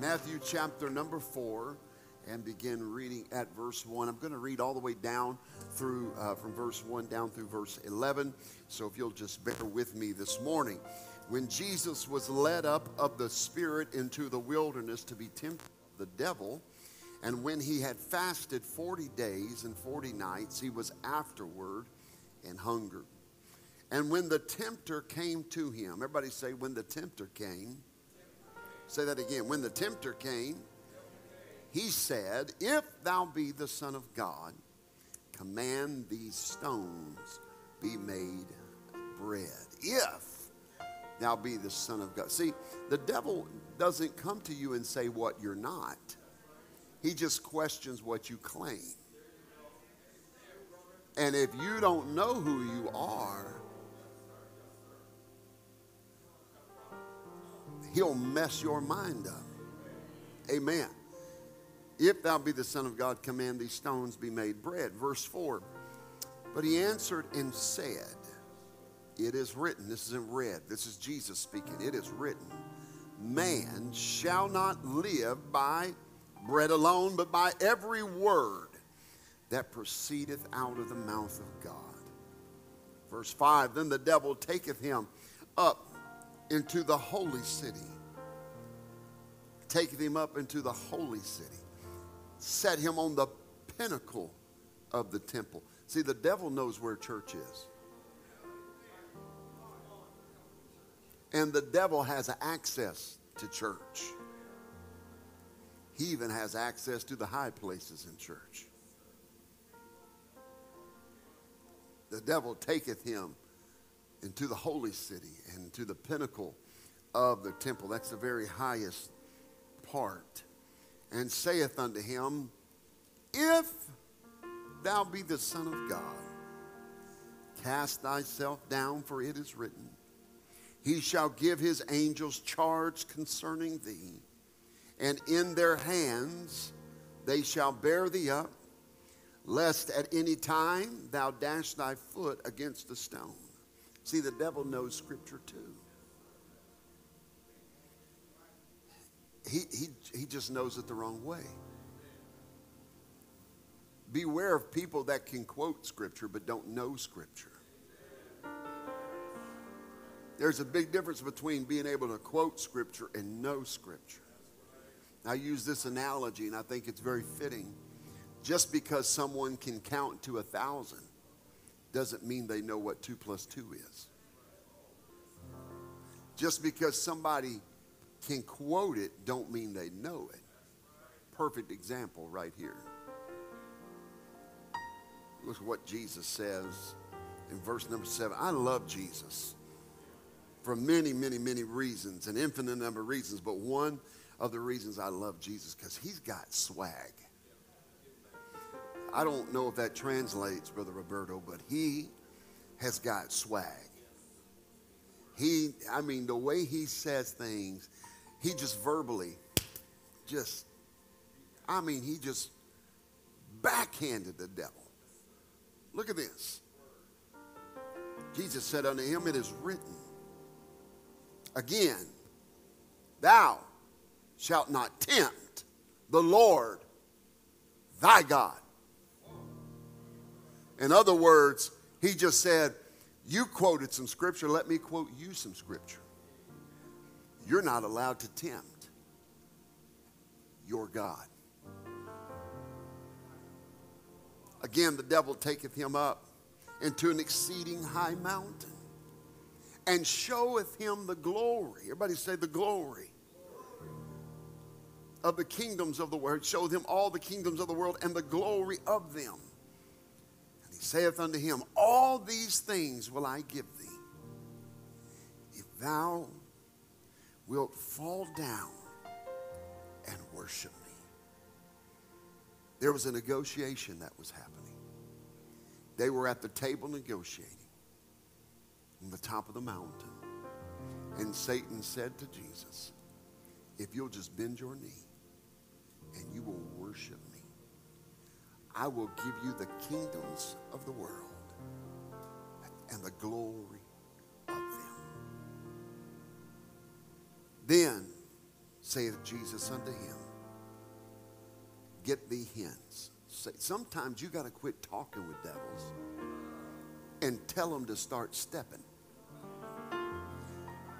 Matthew chapter number four and begin reading at verse 1. I'm going to read all the way down through uh, from verse 1 down through verse 11. So if you'll just bear with me this morning. When Jesus was led up of the Spirit into the wilderness to be tempted the devil, and when he had fasted 40 days and 40 nights, he was afterward in hunger. And when the tempter came to him, everybody say, when the tempter came, Say that again. When the tempter came, he said, If thou be the Son of God, command these stones be made bread. If thou be the Son of God. See, the devil doesn't come to you and say what you're not, he just questions what you claim. And if you don't know who you are, he'll mess your mind up. Amen. If thou be the Son of God, command these stones be made bread. Verse 4. But he answered and said, It is written, this is in red, this is Jesus speaking, it is written, Man shall not live by bread alone, but by every word that proceedeth out of the mouth of God. Verse 5 Then the devil taketh him up into the holy city, take him up into the holy city, set him on the pinnacle of the temple. See, the devil knows where church is. And the devil has access to church. He even has access to the high places in church. The devil taketh him into the holy city and to the pinnacle of the temple. That's the very highest part. And saith unto him, If thou be the Son of God, cast thyself down, for it is written, He shall give his angels charge concerning thee, and in their hands they shall bear thee up, lest at any time thou dash thy foot against a stone. See, the devil knows Scripture too. He, he, he just knows it the wrong way. Beware of people that can quote Scripture but don't know Scripture. There's a big difference between being able to quote Scripture and know Scripture. I use this analogy, and I think it's very fitting. Just because someone can count to a thousand doesn't mean they know what 2 plus 2 is. Just because somebody can quote it don't mean they know it. Perfect example right here. Look at what Jesus says in verse number 7. I love Jesus for many, many, many reasons, an infinite number of reasons, but one of the reasons I love Jesus because he's got swag. I don't know if that translates, Brother Roberto, but he has got swag. He, I mean, the way he says things, he just verbally, just, I mean, he just backhanded the devil. Look at this. Jesus said unto him, It is written, again, thou shalt not tempt the Lord thy God. In other words, he just said, You quoted some scripture, let me quote you some scripture. You're not allowed to tempt your God. Again, the devil taketh him up into an exceeding high mountain and showeth him the glory. Everybody say the glory of the kingdoms of the world. Showeth him all the kingdoms of the world and the glory of them he saith unto him, All these things will I give thee, if thou wilt fall down and worship. me. There was a negotiation that was happening. They were at the table negotiating on the top of the mountain. And Satan said to Jesus, If you'll just bend your knee and you will worship I will give you the kingdoms of the world and the glory of them. Then saith Jesus unto him, Get thee hence. Sometimes you got to quit talking with devils and tell them to start stepping.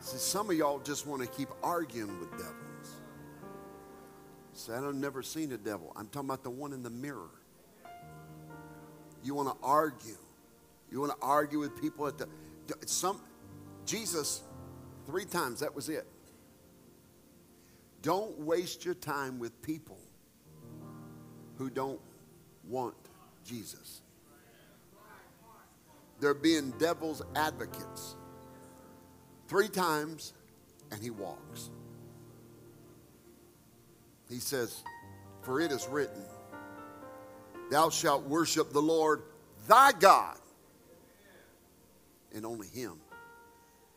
See, some of y'all just want to keep arguing with devils. Say, I've never seen a devil. I'm talking about the one in the mirror. You want to argue. You want to argue with people at the some Jesus three times that was it. Don't waste your time with people who don't want Jesus. They're being devil's advocates. Three times, and he walks. He says, For it is written, Thou shalt worship the Lord thy God, and only him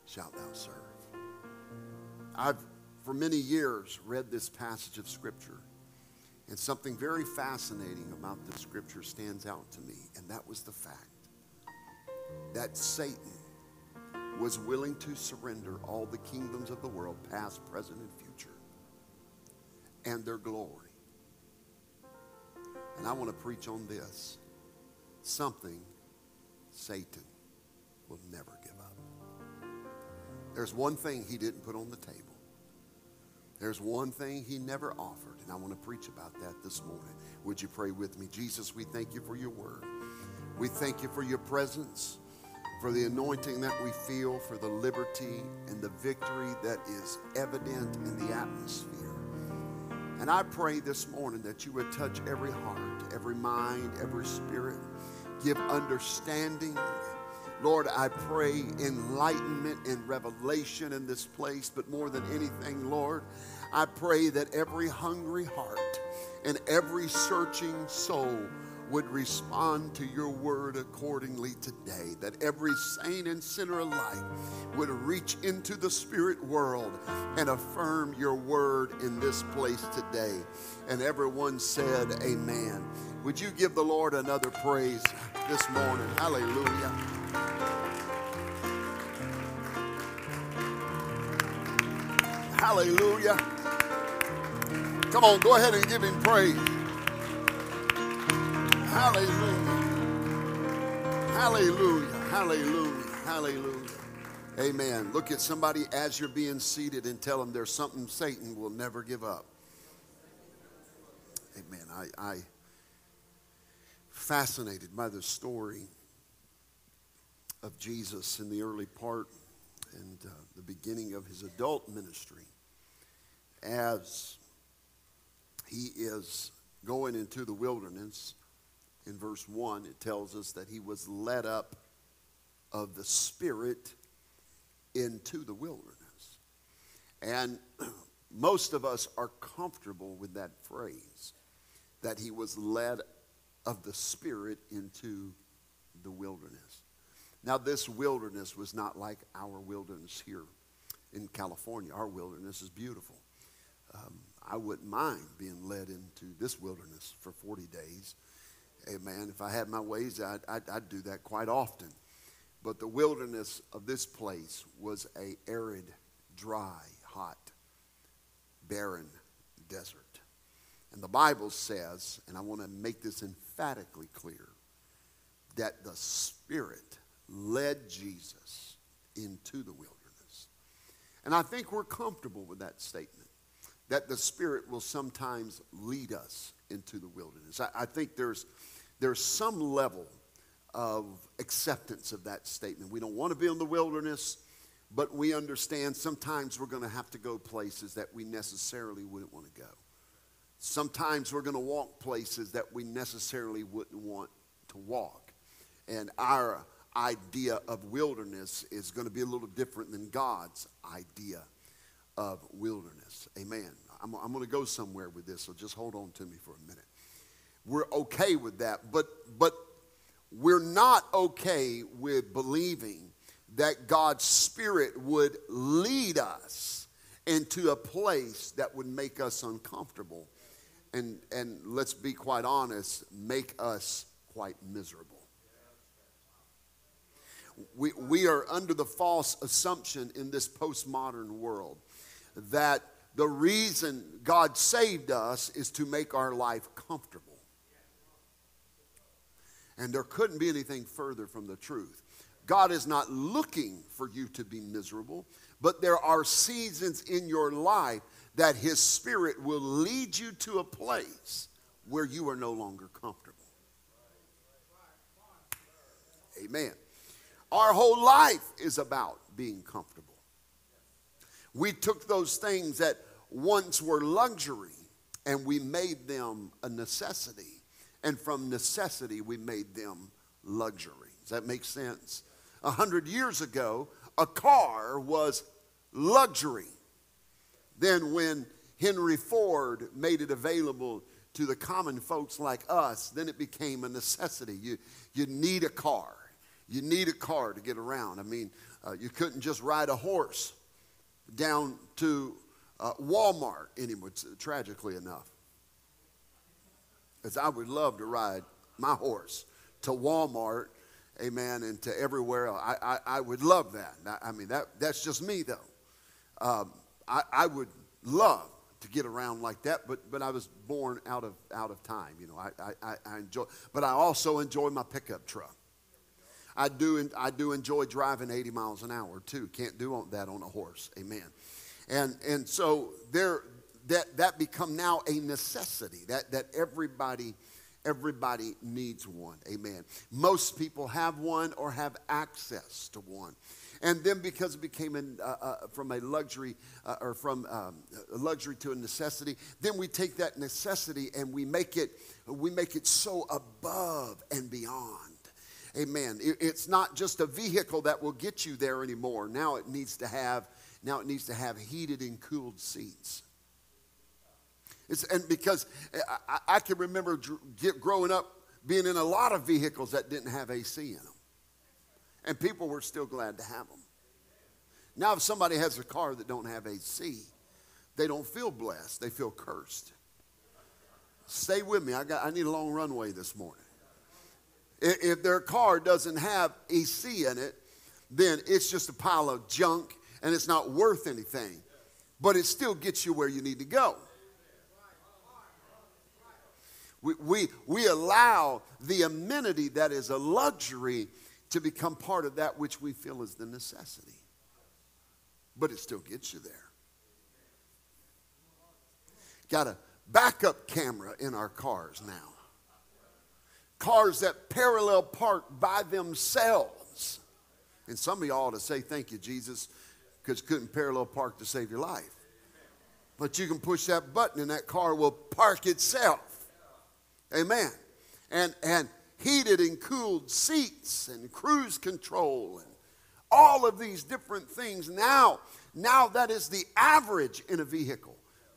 shalt thou serve. I've, for many years, read this passage of Scripture, and something very fascinating about the Scripture stands out to me, and that was the fact that Satan was willing to surrender all the kingdoms of the world, past, present, and future, and their glory. And I want to preach on this something Satan will never give up. There's one thing he didn't put on the table. There's one thing he never offered, and I want to preach about that this morning. Would you pray with me? Jesus, we thank you for your word. We thank you for your presence for the anointing that we feel, for the liberty and the victory that is evident in the atmosphere. And I pray this morning that you would touch every heart, every mind, every spirit, give understanding. Lord, I pray enlightenment and revelation in this place, but more than anything, Lord, I pray that every hungry heart and every searching soul would respond to your word accordingly today. That every saint and sinner alike would reach into the spirit world and affirm your word in this place today. And everyone said, Amen. Would you give the Lord another praise this morning? Hallelujah. Hallelujah. Come on, go ahead and give him praise. Hallelujah. Hallelujah. Hallelujah. Hallelujah. Amen. Look at somebody as you're being seated and tell them there's something Satan will never give up. Amen. I, I fascinated by the story of Jesus in the early part and uh, the beginning of his adult ministry as he is going into the wilderness in verse 1, it tells us that he was led up of the Spirit into the wilderness. And most of us are comfortable with that phrase, that he was led of the Spirit into the wilderness. Now, this wilderness was not like our wilderness here in California. Our wilderness is beautiful. Um, I wouldn't mind being led into this wilderness for 40 days Amen. If I had my ways, I'd, I'd, I'd, do that quite often. But the wilderness of this place was a arid, dry, hot, barren desert. And the Bible says, and I want to make this emphatically clear, that the Spirit led Jesus into the wilderness. And I think we're comfortable with that statement, that the Spirit will sometimes lead us into the wilderness. I, I think there's there's some level of acceptance of that statement. We don't want to be in the wilderness, but we understand sometimes we're going to have to go places that we necessarily wouldn't want to go. Sometimes we're going to walk places that we necessarily wouldn't want to walk. And our idea of wilderness is going to be a little different than God's idea of wilderness. Amen. I'm I'm, going to go somewhere with this, so just hold on to me for a minute. We're okay with that, but, but we're not okay with believing that God's Spirit would lead us into a place that would make us uncomfortable and, and let's be quite honest, make us quite miserable. We, we are under the false assumption in this postmodern world that the reason God saved us is to make our life comfortable. And there couldn't be anything further from the truth. God is not looking for you to be miserable, but there are seasons in your life that His Spirit will lead you to a place where you are no longer comfortable. Amen. Our whole life is about being comfortable. We took those things that once were luxury and we made them a necessity. And from necessity, we made them luxury. Does that make sense? A hundred years ago, a car was luxury. Then, when Henry Ford made it available to the common folks like us, then it became a necessity. You, you need a car. You need a car to get around. I mean, uh, you couldn't just ride a horse down to uh, Walmart anymore, tragically enough. As I would love to ride my horse to Walmart, amen, and to everywhere else. I, I, I would love that. I, mean, that, that's just me, though. Um, I, I would love to get around like that, but, but I was born out of, out of time. You know, I, I, I enjoy, but I also enjoy my pickup truck. I do, I do enjoy driving 80 miles an hour too. Can't do that on a horse. Amen. And, and so there, that, that become now a necessity that, that everybody, everybody needs one. Amen. Most people have one or have access to one. And then because it became an, uh, uh, from a luxury uh, or from um, luxury to a necessity, then we take that necessity and we make it, we make it so above and beyond Amen. It's not just a vehicle that will get you there anymore. Now it needs to have, now it needs to have heated and cooled seats. It's, and because eh, I, I can remember growing up being in a lot of vehicles that didn't have AC in them. And people were still glad to have them. Now, if somebody has a car that don't have AC, they don't feel blessed. They feel cursed. Stay with me. I, got, I need a long runway this morning. If their car doesn't have AC in it, then it's just a pile of junk and it's not worth anything. But it still gets you where you need to go. We, we, we allow the amenity that is a luxury to become part of that which we feel is the necessity. But it still gets you there. Got a backup camera in our cars now cars that parallel park by themselves. And some of y'all to say, Thank you, Jesus, because couldn't parallel park to save your life. But you can push that button and that car will park itself. Amen. And, and heated and cooled seats and cruise control and all of these different things. Now, now that is the average in a vehicle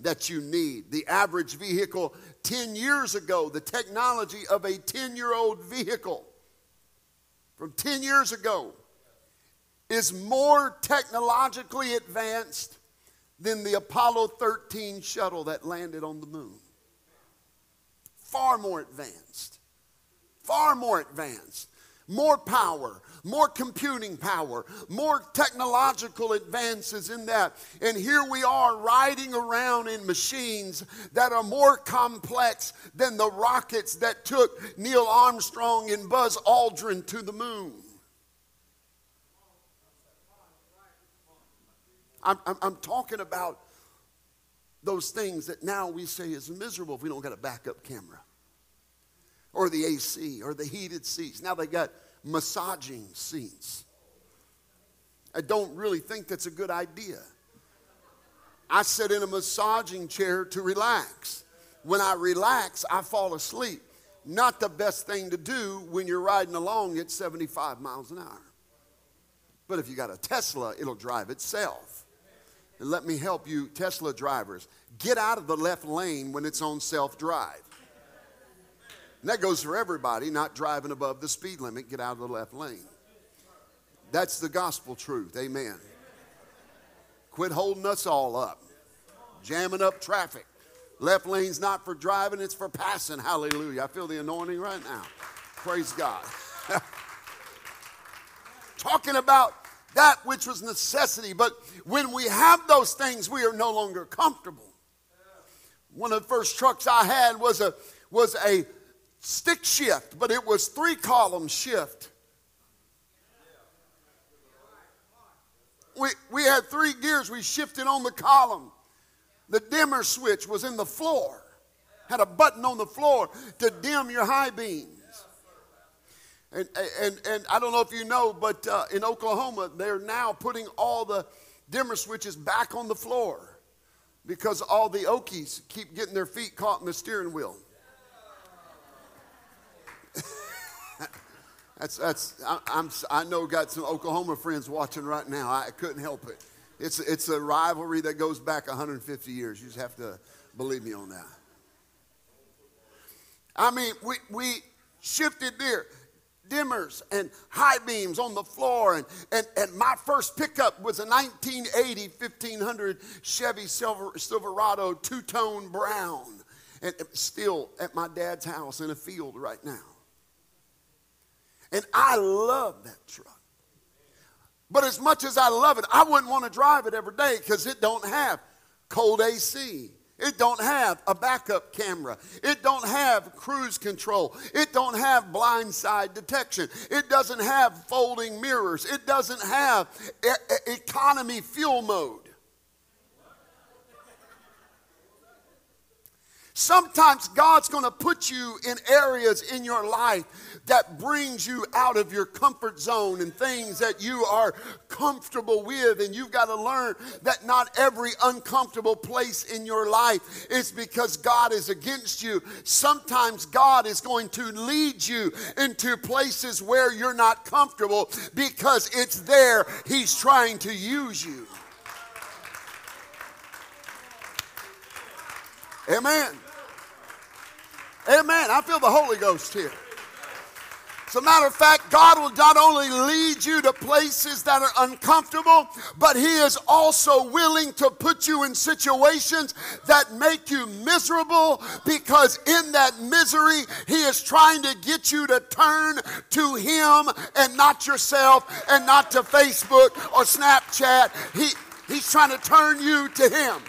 that you need. The average vehicle 10 years ago, the technology of a 10 year old vehicle from 10 years ago is more technologically advanced than the Apollo 13 shuttle that landed on the moon. Far more advanced. Far more advanced more power, more computing power, more technological advances in that. And here we are riding around in machines that are more complex than the rockets that took Neil Armstrong and Buzz Aldrin to the moon. I'm, I'm, I'm talking about those things that now we say is miserable if we don't got a backup camera or the AC or the heated seats. Now they got massaging seats. I don't really think that's a good idea. I sit in a massaging chair to relax. When I relax, I fall asleep. Not the best thing to do when you're riding along at 75 miles an hour. But if you got a Tesla, it'll drive itself. And let me help you, Tesla drivers. Get out of the left lane when it's on self drive. And that goes for everybody, not driving above the speed limit. Get out of the left lane. That's the gospel truth. Amen. Quit holding us all up, jamming up traffic. Left lane's not for driving, it's for passing. Hallelujah. I feel the anointing right now. Praise God. Talking about that which was necessity. But when we have those things, we are no longer comfortable. One of the first trucks I had was a, was a stick shift, but it was three column shift. We, we had three gears, we shifted on the column. The dimmer switch was in the floor, had a button on the floor to dim your high beams. And, and, and I don't know if you know, but uh, in Oklahoma, they're now putting all the dimmer switches back on the floor because all the Okies keep getting their feet caught in the steering wheel. that's, that's, I, I'm, I know got some Oklahoma friends watching right now. I couldn't help it. It's, it's a rivalry that goes back 150 years. You just have to believe me on that. I mean, we, we shifted there dimmers and high beams on the floor. And, and, and my first pickup was a 1980 1500 Chevy Silver, Silverado two tone brown. And still at my dad's house in a field right now. And I love that truck. But as much as I love it, I wouldn't want to drive it every day because it don't have cold AC. It don't have a backup camera. It don't have cruise control. It don't have blind side detection. It doesn't have folding mirrors. It doesn't have e- economy fuel mode. Sometimes God's going to put you in areas in your life that brings you out of your comfort zone and things that you are comfortable with and you've got to learn that not every uncomfortable place in your life is because God is against you. Sometimes God is going to lead you into places where you're not comfortable because it's there he's trying to use you. Amen. Amen. I feel the Holy Ghost here. As a matter of fact, God will not only lead you to places that are uncomfortable, but He is also willing to put you in situations that make you miserable because in that misery, He is trying to get you to turn to Him and not yourself and not to Facebook or Snapchat. He, he's trying to turn you to Him.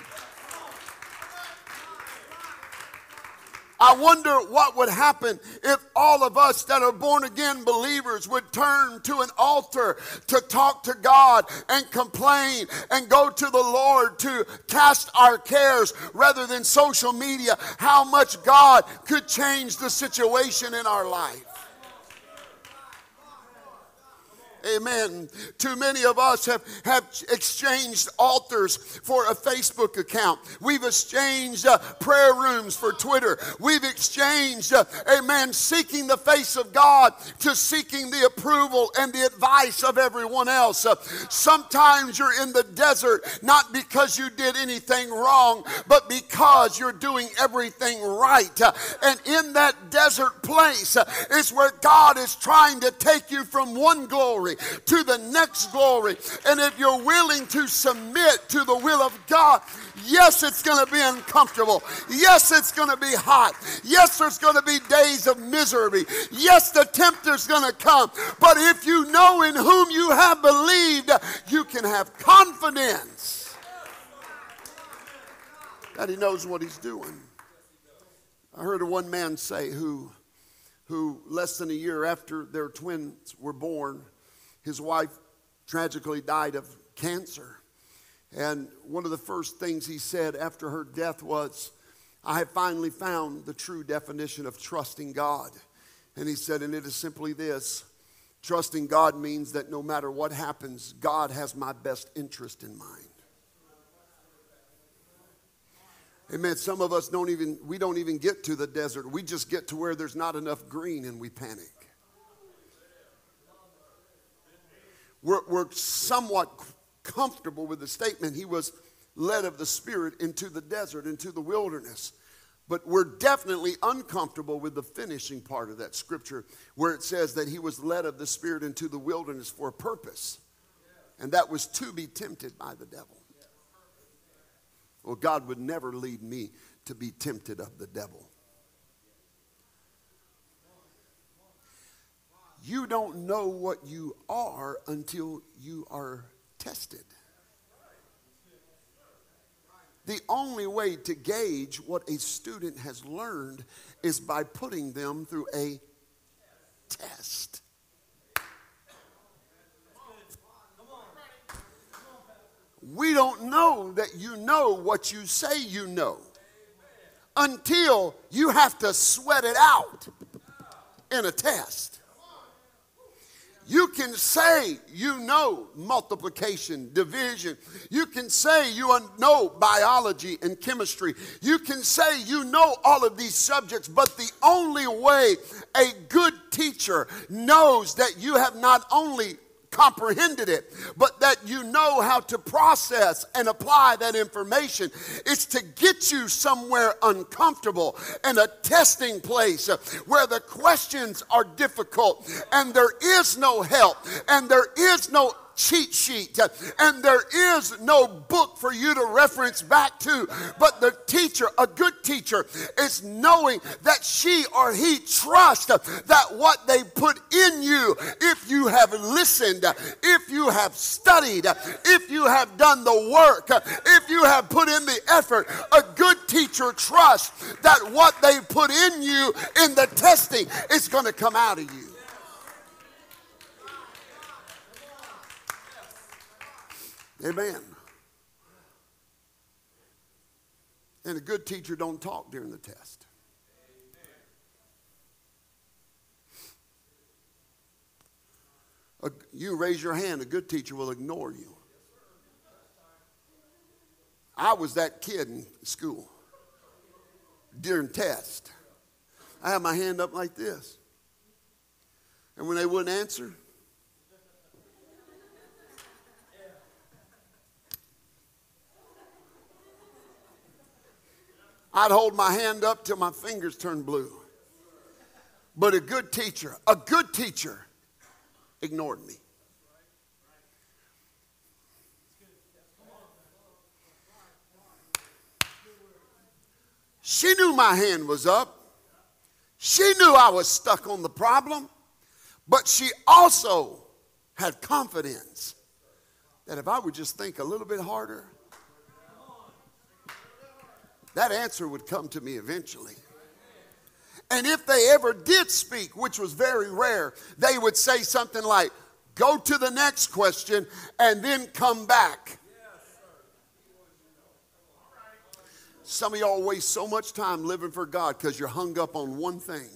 I wonder what would happen if all of us that are born again believers would turn to an altar to talk to God and complain and go to the Lord to cast our cares rather than social media. How much God could change the situation in our life. Amen. Too many of us have, have exchanged altars for a Facebook account. We've exchanged uh, prayer rooms for Twitter. We've exchanged, uh, amen, seeking the face of God to seeking the approval and the advice of everyone else. Uh, sometimes you're in the desert not because you did anything wrong, but because you're doing everything right. Uh, and in that desert place uh, is where God is trying to take you from one glory to the next glory. And if you're willing to submit to the will of God, yes, it's going to be uncomfortable. Yes, it's going to be hot. Yes, there's going to be days of misery. Yes, the tempter's going to come. But if you know in whom you have believed, you can have confidence that he knows what he's doing. I heard one man say who, who less than a year after their twins were born, his wife tragically died of cancer. And one of the first things he said after her death was, I have finally found the true definition of trusting God. And he said, and it is simply this trusting God means that no matter what happens, God has my best interest in mind. Amen. Some of us don't even, we don't even get to the desert. We just get to where there's not enough green and we panic. We're, we're somewhat comfortable with the statement. He was led of the Spirit into the desert, into the wilderness. But we're definitely uncomfortable with the finishing part of that scripture where it says that he was led of the Spirit into the wilderness for a purpose. And that was to be tempted by the devil. Well, God would never lead me to be tempted of the devil. You don't know what you are until you are tested. The only way to gauge what a student has learned is by putting them through a test. We don't know that you know what you say you know until you have to sweat it out in a test. You can say you know multiplication, division. You can say you know biology and chemistry. You can say you know all of these subjects, but the only way a good teacher knows that you have not only comprehended it, but that you know how to process and apply that information. It's to get you somewhere uncomfortable and a testing place where the questions are difficult and there is no help and there is no cheat sheet and there is no book for you to reference back to. But the teacher, a good teacher, is knowing that she or he trusts that what they put in you, if you have listened, if you have studied, if you have done the work, if you have put in the effort, a good teacher trusts that what they put in you in the testing is going to come out of you. Amen. And a good teacher don't talk during the test. A, you raise your hand, a good teacher will ignore you. I was that kid in school during test. I had my hand up like this. And when they wouldn't answer, I'd hold my hand up till my fingers turned blue. But a good teacher, a good teacher, ignored me. She knew my hand was up. She knew I was stuck on the problem. But she also had confidence that if I would just think a little bit harder, that answer would come to me eventually. And if they ever did speak, which was very rare, they would say something like, Go to the next question and then come back. Some of y'all waste so much time living for God because you're hung up on one thing.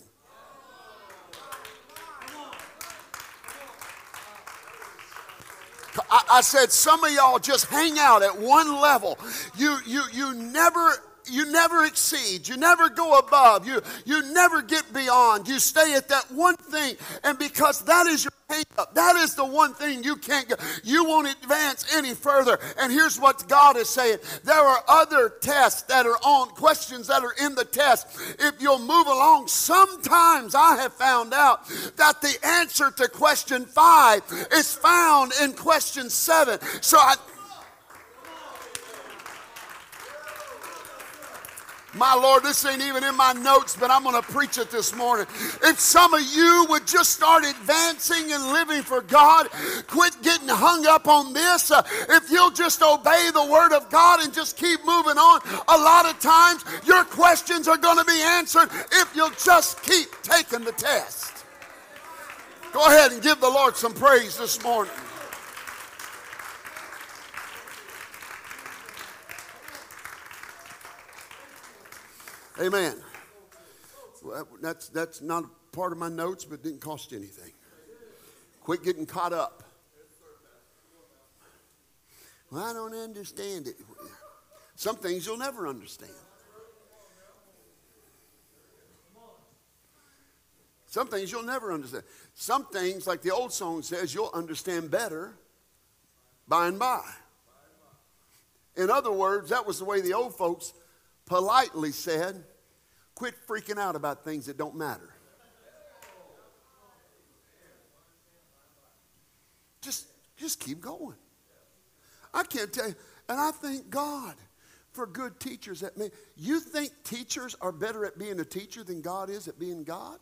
I, I, said some of y'all just hang out at one level. You you you never you never exceed. You never go above. You, you never get beyond. You stay at that one thing. And because that is your hang up, that is the one thing you can't go. You won't advance any further. And here's what God is saying there are other tests that are on, questions that are in the test. If you'll move along, sometimes I have found out that the answer to question five is found in question seven. So I My Lord, this ain't even in my notes, but I'm going to preach it this morning. If some of you would just start advancing and living for God, quit getting hung up on this, uh, if you'll just obey the Word of God and just keep moving on, a lot of times your questions are going to be answered if you'll just keep taking the test. Go ahead and give the Lord some praise this morning. Amen. Well, that's, that's not part of my notes, but it didn't cost anything. Quit getting caught up. Well, I don't understand it. Some things you'll never understand. Some things you'll never understand. Some things, like the old song says, you'll understand better by and by. In other words, that was the way the old folks politely said, quit freaking out about things that don't matter. Just, just keep going. I can't tell you. And I thank God for good teachers that may. You think teachers are better at being a teacher than God is at being God?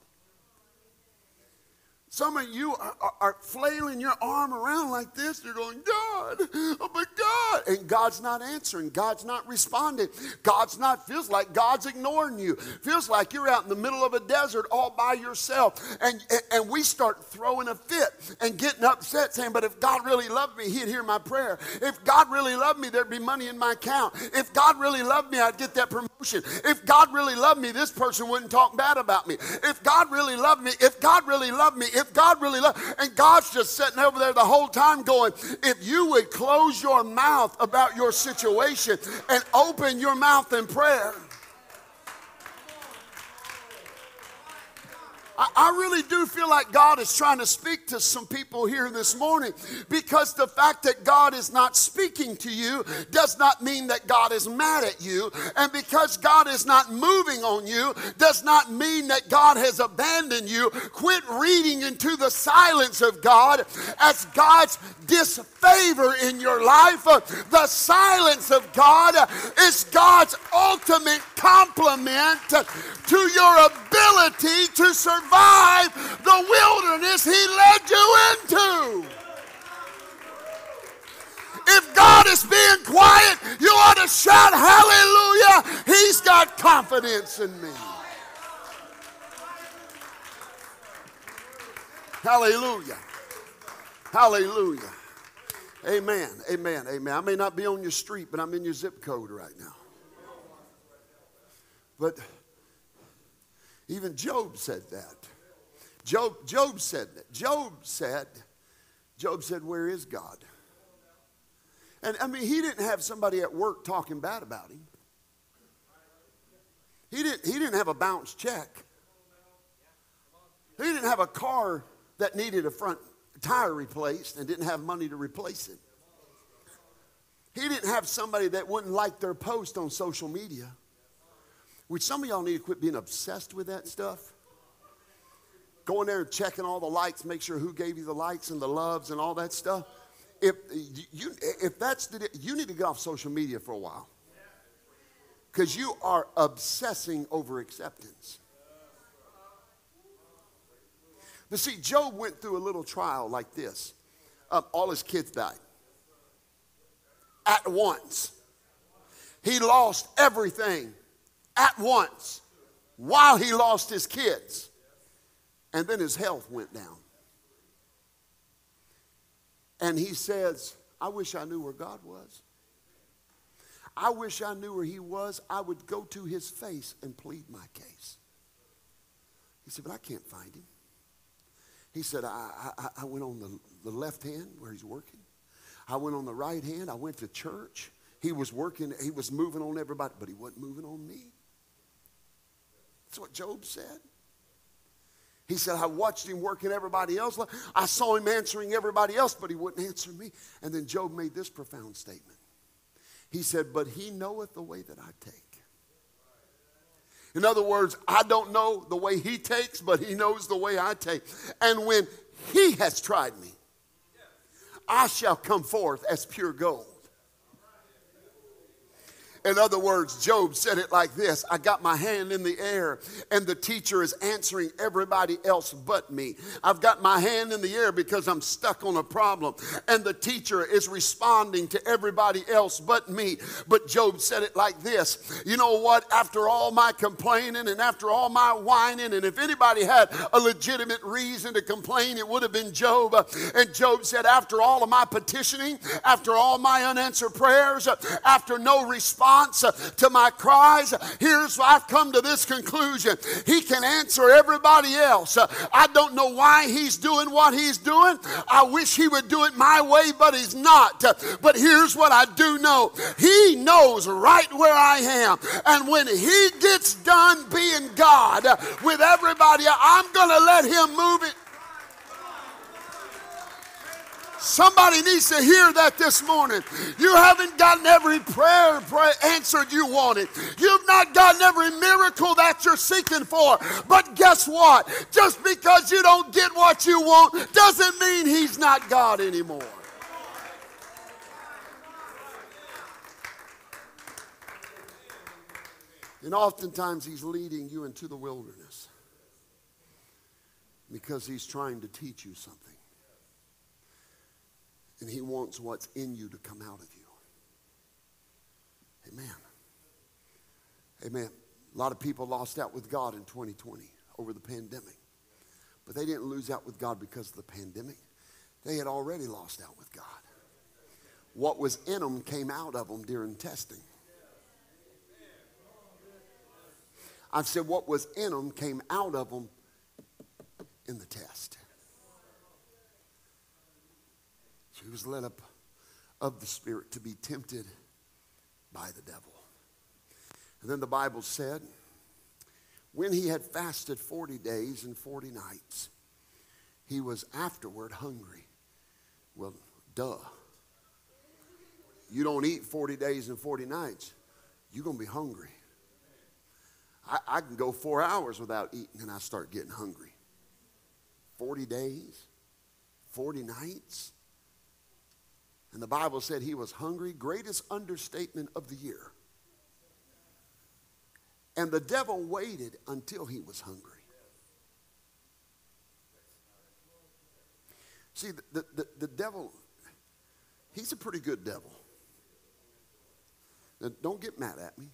Some of you are, are, are, flailing your arm around like this. You're going, God, oh my God. And God's not answering. God's not responding. God's not, feels like God's ignoring you. Feels like you're out in the middle of a desert all by yourself. And, and we start throwing a fit and getting upset saying, but if God really loved me, he'd hear my prayer. If God really loved me, there'd be money in my account. If God really loved me, I'd get that promotion. If God really loved me, this person wouldn't talk bad about me. If God really loved me, if God really loved me, if God really loves, and God's just sitting over there the whole time going, if you would close your mouth about your situation and open your mouth in prayer. I, I really do feel like God is trying to speak to some people here this morning because the fact that God is not speaking to you does not mean that God is mad at you. And because God is not moving on you does not mean that God has abandoned you. Quit reading into the silence of God as God's disfavor in your life. The silence of God is God's ultimate compliment to your ability to survive the wilderness He led you into. If God is being quiet, you ought to shout, Hallelujah! He's got confidence in me. Hallelujah. Hallelujah. Amen. Amen. Amen. I may not be on your street, but I'm in your zip code right now. But even Job said that. Job, Job said that. Job said, Job said, Where is God? And I mean, he didn't have somebody at work talking bad about him. He didn't, he didn't have a bounce check. He didn't have a car that needed a front tire replaced and didn't have money to replace it. He didn't have somebody that wouldn't like their post on social media. Which some of y'all need to quit being obsessed with that stuff. Going there and checking all the likes, make sure who gave you the likes and the loves and all that stuff. If you if that's the you need to get off social media for a while. Because you are obsessing over acceptance. But see, Job went through a little trial like this. Um, all his kids died at once. He lost everything at once while he lost his kids. And then his health went down. And he says, I wish I knew where God was. I wish I knew where he was. I would go to his face and plead my case. He said, But I can't find him. He said, I, I, I went on the, the left hand where he's working. I went on the right hand. I went to church. He was working, he was moving on everybody, but he wasn't moving on me. That's what Job said. He said, I watched him working everybody else. I saw him answering everybody else, but he wouldn't answer me. And then Job made this profound statement. He said, But he knoweth the way that I take. In other words, I don't know the way he takes, but he knows the way I take. And when he has tried me, I shall come forth as pure gold. In other words, Job said it like this I got my hand in the air, and the teacher is answering everybody else but me. I've got my hand in the air because I'm stuck on a problem, and the teacher is responding to everybody else but me. But Job said it like this You know what? After all my complaining and after all my whining, and if anybody had a legitimate reason to complain, it would have been Job. And Job said, After all of my petitioning, after all my unanswered prayers, after no response, response to my cries, here's why I've come to this conclusion. He can answer everybody else. I don't know why he's doing what he's doing. I wish he would do it my way, but he's not. But here's what I do know. He knows right where I am. And when he gets done being God with everybody, I'm going to let him move it. Somebody needs to hear that this morning. You haven't gotten every prayer answered you wanted. You've not gotten every miracle that you're seeking for. But guess what? Just because you don't get what you want doesn't mean He's not God anymore. And oftentimes He's leading you into the wilderness because He's trying to teach you something. And He wants what's in you to come out of you. Amen. Amen. A lot of people lost out with God in 2020 over the pandemic. But they didn't lose out with God because of the pandemic. They had already lost out with God. What was in them came out of them during testing. I've said what was in them came out of them in the test. He was led up of the Spirit to be tempted by the devil. And then the Bible said, when he had fasted 40 days and 40 nights, he was afterward hungry. Well, duh. You don't eat 40 days and 40 nights, you're going to be hungry. I, I, can go four hours without eating and I start getting hungry. 40 days, 40 nights. And the Bible said he was hungry, greatest understatement of the year. And the devil waited until he was hungry. See, the, the, the, devil, he's a pretty good devil. Now, don't get mad at me.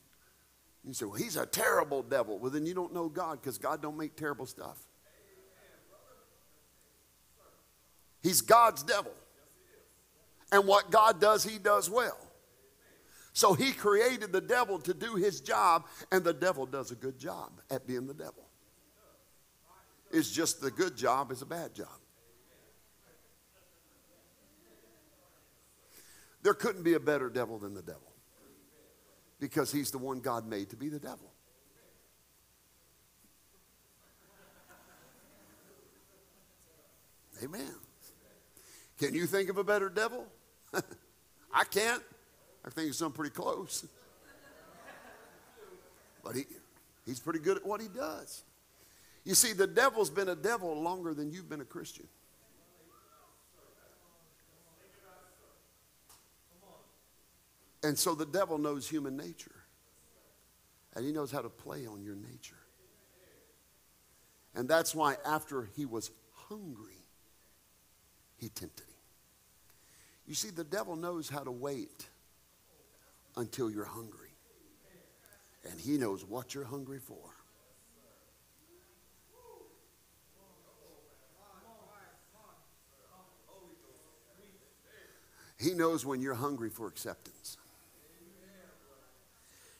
You say, well, he's a terrible devil. Well, then you don't know God because God don't make terrible stuff. He's God's devil. And what God does, he does well. So he created the devil to do his job, and the devil does a good job at being the devil. It's just the good job is a bad job. There couldn't be a better devil than the devil because he's the one God made to be the devil. Amen. Can you think of a better devil? I can't. I think he's done pretty close. But he, he's pretty good at what he does. You see, the devil's been a devil longer than you've been a Christian. And so the devil knows human nature. And he knows how to play on your nature. And that's why after he was hungry, he tempted him. You see, the devil knows how to wait until you're hungry. And he knows what you're hungry for. He knows when you're hungry for acceptance.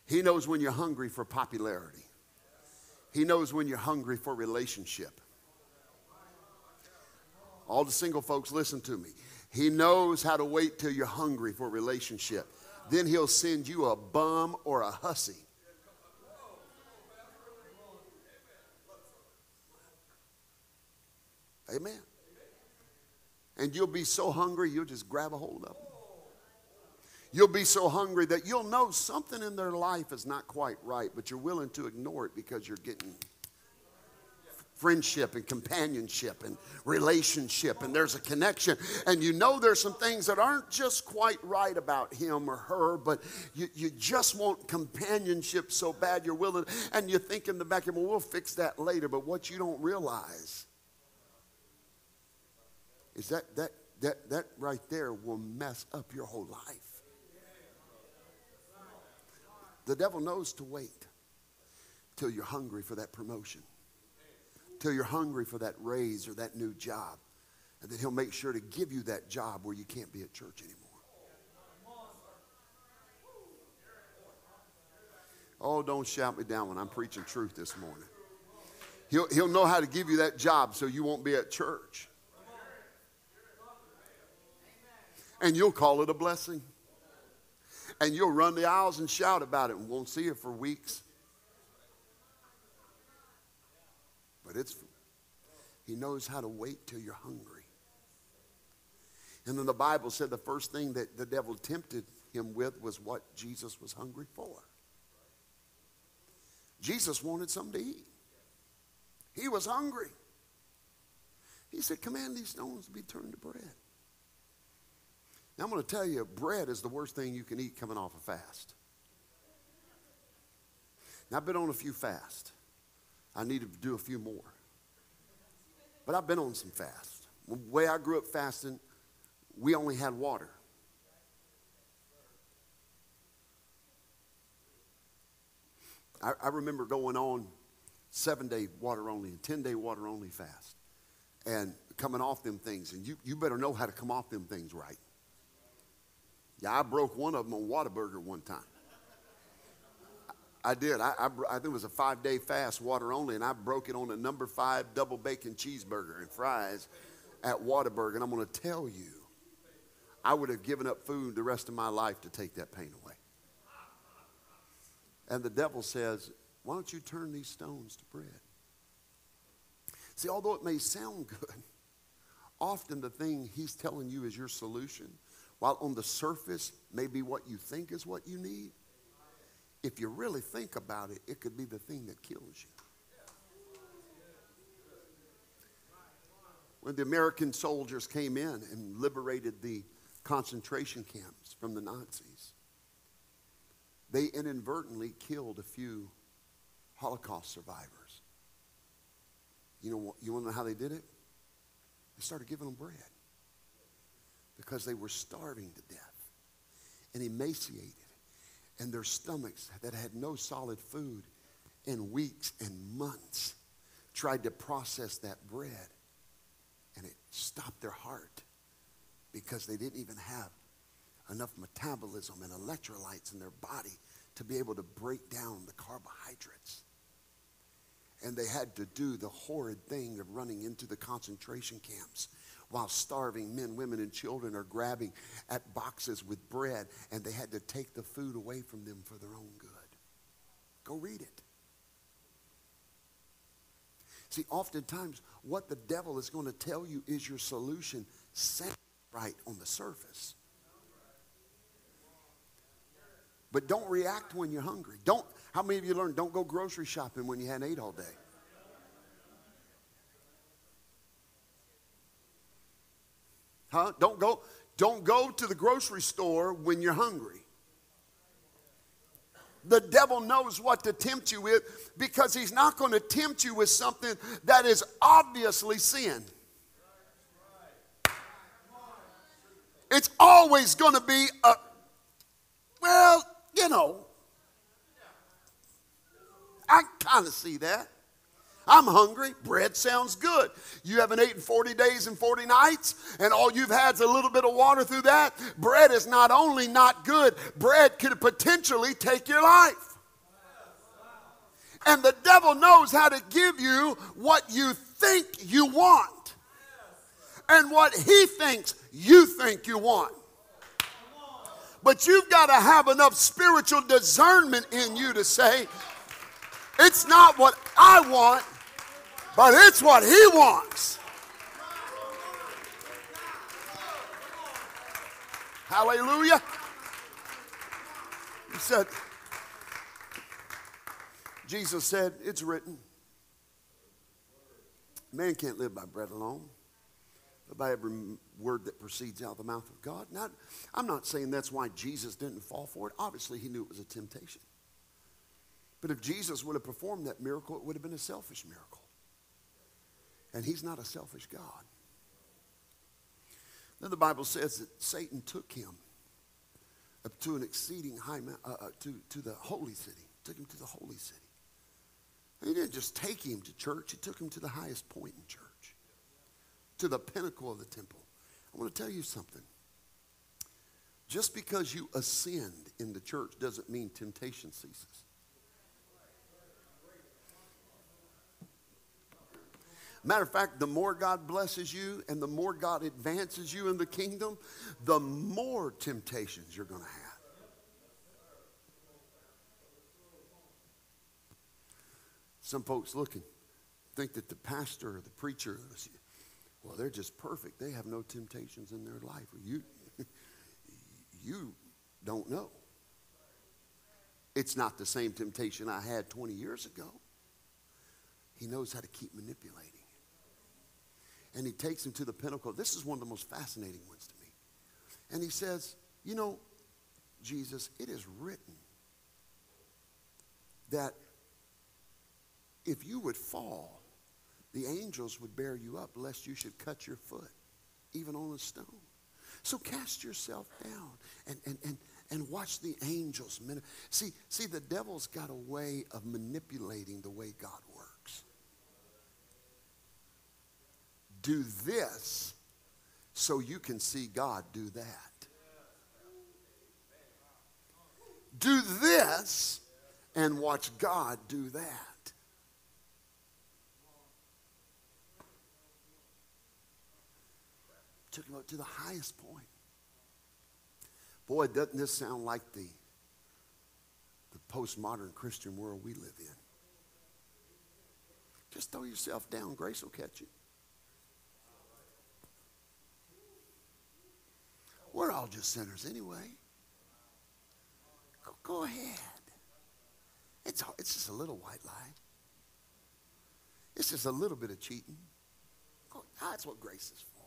He knows when you're hungry for popularity. He knows when you're hungry for relationship. All the single folks, listen to me. He knows how to wait till you're hungry for a relationship. Then he'll send you a bum or a hussy. Amen. And you'll be so hungry, you'll just grab a hold of them. You'll be so hungry that you'll know something in their life is not quite right, but you're willing to ignore it because you're getting friendship and companionship and relationship, and there's a connection. And you know there's some things that aren't just quite right about him or her, but you, you just want companionship so bad you're willing, and you think in the back of well, we'll fix that later. But what you don't realize is that that that that right there will mess up your whole life. The devil knows to wait till you're hungry for that promotion till you're hungry for that raise or that new job. And then he'll make sure to give you that job where you can't be at church anymore. Oh, don't shout me down when I'm preaching truth this morning. He'll, he'll know how to give you that job so you won't be at church. And you'll call it a blessing. And you'll run the aisles and shout about it and won't see it for weeks. But it's, he knows how to wait till you're hungry. And then the Bible said the first thing that the devil tempted him with was what Jesus was hungry for. Jesus wanted something to eat. He was hungry. He said, Command these stones to be turned to bread. Now, I'm going to tell you, bread is the worst thing you can eat coming off a fast. Now, I've been on a few fasts. I need to do a few more. But I've been on some fasts. The way I grew up fasting, we only had water. I, I remember going on seven day water only and 10 day water only fast and coming off them things. And you, you better know how to come off them things right. Yeah, I broke one of them on Whataburger one time. I did. I, I, I, think it was a five day fast, water only, and I broke it on a number five double bacon cheeseburger and fries at Whataburger. And I'm going to tell you, I would have given up food the rest of my life to take that pain away. And the devil says, Why don't you turn these stones to bread? See, although it may sound good, often the thing he's telling you is your solution, while on the surface may be what you think is what you need if you really think about it, it could be the thing that kills you. When the American soldiers came in and liberated the concentration camps from the Nazis, they inadvertently killed a few Holocaust survivors. You know, you want to know how they did it? They started giving them bread because they were starving to death and emaciated and their stomachs that had no solid food in weeks and months tried to process that bread and it stopped their heart because they didn't even have enough metabolism and electrolytes in their body to be able to break down the carbohydrates. And they had to do the horrid thing of running into the concentration camps while starving men, women, and children are grabbing at boxes with bread, and they had to take the food away from them for their own good. Go read it. See, oftentimes, what the devil is going to tell you is your solution, sounds right on the surface. But don't react when you're hungry. Don't. How many of you learned? Don't go grocery shopping when you hadn't ate all day. Huh? Don't go, don't go to the grocery store when you're hungry. The devil knows what to tempt you with because he's not going to tempt you with something that is obviously sin. It's always going to be a, well, you know, I kind of see that. I'm hungry. Bread sounds good. You haven't eaten 40 days and 40 nights, and all you've had is a little bit of water through that. Bread is not only not good, bread could potentially take your life. And the devil knows how to give you what you think you want and what he thinks you think you want. But you've got to have enough spiritual discernment in you to say, it's not what I want, but it's what He wants. Hallelujah. He said, Jesus said, It's written. Man can't live by bread alone, but by every word that proceeds out of the mouth of God. Now, I'm not saying that's why Jesus didn't fall for it. Obviously, he knew it was a temptation. But if Jesus would have performed that miracle, it would have been a selfish miracle. And he's not a selfish God. Then the Bible says that Satan took him up to an exceeding high, uh, uh, to, to the holy city, took him to the holy city. And he didn't just take him to church, he took him to the highest point in church, to the pinnacle of the temple. I want to tell you something. Just because you ascend in the church doesn't mean temptation ceases. Matter of fact, the more God blesses you and the more God advances you in the kingdom, the more temptations you're going to have. Some folks looking think that the pastor or the preacher Well, they're just perfect. They have no temptations in their life. You, you don't know. It's not the same temptation I had 20 years ago. He knows how to keep manipulating. And he takes him to the pinnacle. This is one of the most fascinating ones to me. And he says, You know, Jesus, it is written that if you would fall, the angels would bear you up lest you should cut your foot, even on a stone. So cast yourself down and, and, and, and watch the angels. See, see, the devil's got a way of manipulating the way God works. Do this so you can see God do that. Do this and watch God do that. Took him up to the highest point. Boy, doesn't this sound like the, the postmodern Christian world we live in? Just throw yourself down, grace will catch you. We're all just sinners anyway. Go, go ahead. It's, it's just a little white lie. It's just a little bit of cheating. That's what grace is for.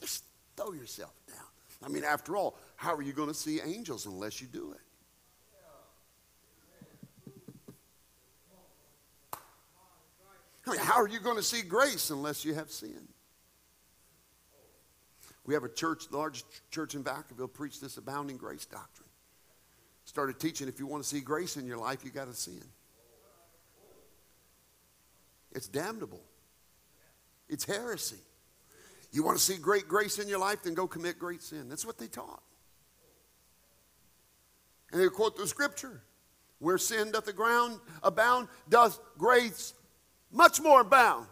Just throw yourself down. I mean, after all, how are you going to see angels unless you do it? I mean, how are you going to see grace unless you have sin? We have a church, the largest church in Vacaville, preach this abounding grace doctrine. Started teaching if you want to see grace in your life, you got to sin. It's damnable. It's heresy. You want to see great grace in your life, then go commit great sin. That's what they taught. And they quote the scripture where sin doth the ground abound, doth grace much more abound.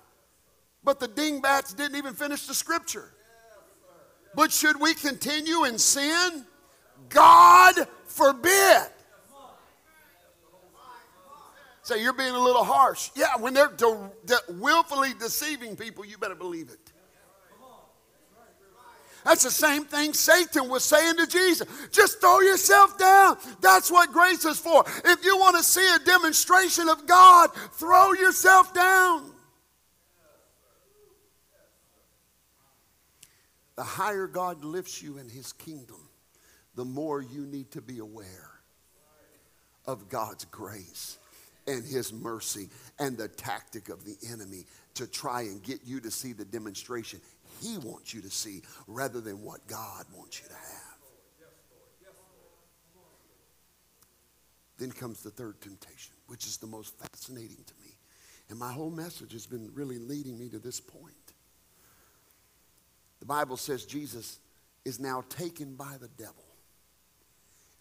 But the dingbats didn't even finish the scripture. But should we continue in sin? God forbid. Say, you're being a little harsh. Yeah, when they're de- de- willfully deceiving people, you better believe it. That's the same thing Satan was saying to Jesus. Just throw yourself down. That's what grace is for. If you want to see a demonstration of God, throw yourself down. The higher God lifts you in his kingdom, the more you need to be aware of God's grace and his mercy and the tactic of the enemy to try and get you to see the demonstration he wants you to see rather than what God wants you to have. Then comes the third temptation, which is the most fascinating to me. And my whole message has been really leading me to this point. The Bible says Jesus is now taken by the devil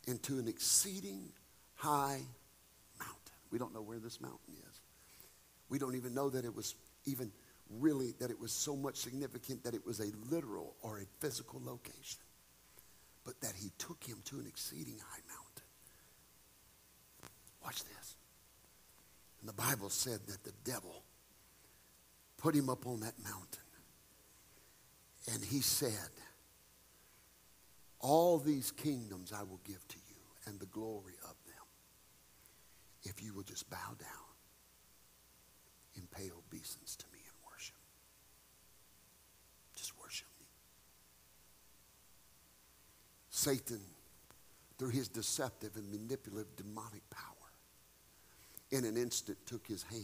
into an exceeding high mountain. We don't know where this mountain is. We don't even know that it was even really that it was so much significant that it was a literal or a physical location, but that he took him to an exceeding high mountain. Watch this. And the Bible said that the devil put him up on that mountain. And he said, All these kingdoms I will give to you and the glory of them if you will just bow down and pay obeisance to me and worship. Just worship me. Satan, through his deceptive and manipulative demonic power, in an instant took his hand,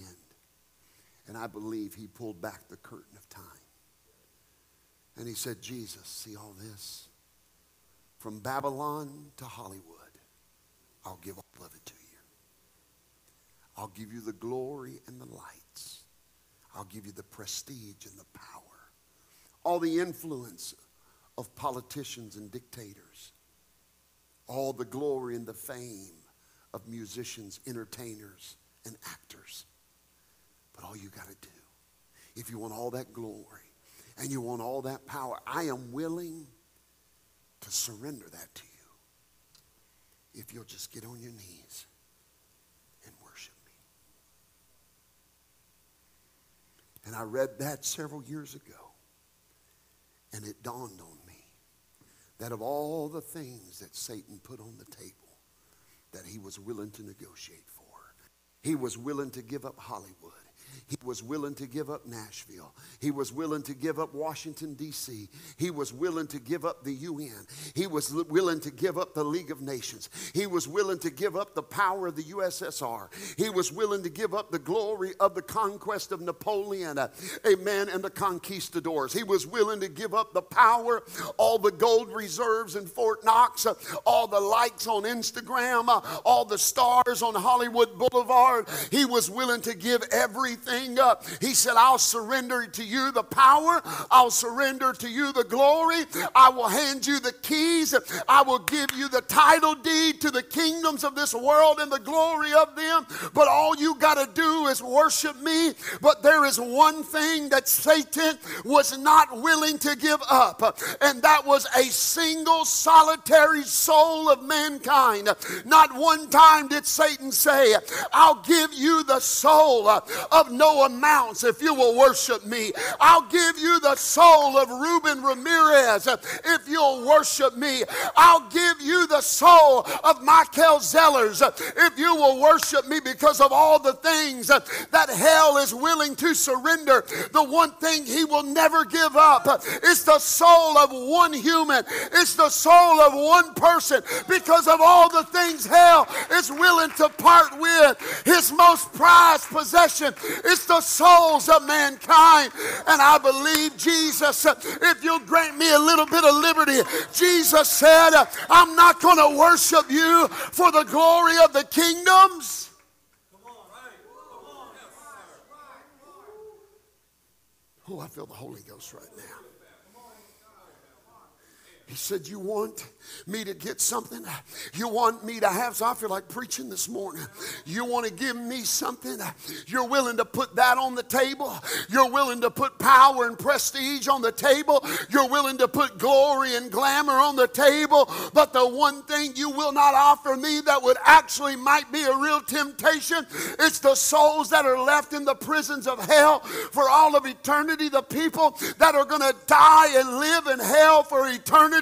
and I believe he pulled back the curtain of time. And he said, Jesus, see all this? From Babylon to Hollywood, I'll give all of it to you. I'll give you the glory and the lights. I'll give you the prestige and the power. All the influence of politicians and dictators. All the glory and the fame of musicians, entertainers, and actors. But all you got to do, if you want all that glory and you want all that power, I am willing to surrender that to you if you'll just get on your knees and worship me. And I read that several years ago. And it dawned on me that of all the things that Satan put on the table, that he was willing to negotiate for, he was willing to give up Hollywood. He was willing to give up Nashville. He was willing to give up Washington, D.C. He was willing to give up the UN. He was willing to give up the League of Nations. He was willing to give up the power of the USSR. He was willing to give up the glory of the conquest of Napoleon, uh, amen, and the conquistadors. He was willing to give up the power, all the gold reserves in Fort Knox, uh, all the likes on Instagram, uh, all the stars on Hollywood Boulevard. He was willing to give everything up. He said, I'll surrender to you the power. I'll surrender to you the glory. I will hand you the keys. I will give you the title deed to the kingdoms of this world and the glory of them. But all you got to do is worship me. But there is one thing that Satan was not willing to give up, and that was a single solitary soul of mankind. Not one time did Satan say, I'll give you the soul of no amounts if you will worship me. I'll give you the soul of Ruben Ramirez if you'll worship me. I'll give you the soul of Michael Zellers if you will worship me because of all the things that hell is willing to surrender. The one thing he will never give up is the soul of one human, it's the soul of one person because of all the things hell is willing to part with. His most prized possession is the souls of mankind. And I believe Jesus, if you'll grant me a little bit of liberty, Jesus said, I'm not going to worship you for the glory of the kingdoms. Oh, I feel the Holy Ghost right now. He said, You want me to get something. You want me to have, I feel like preaching this morning. You want to give me something. You're willing to put that on the table. You're willing to put power and prestige on the table. You're willing to put glory and glamour on the table. But the one thing you will not offer me that would actually might be a real temptation, it's the souls that are left in the prisons of hell for all of eternity, the people that are going to die and live in hell for eternity.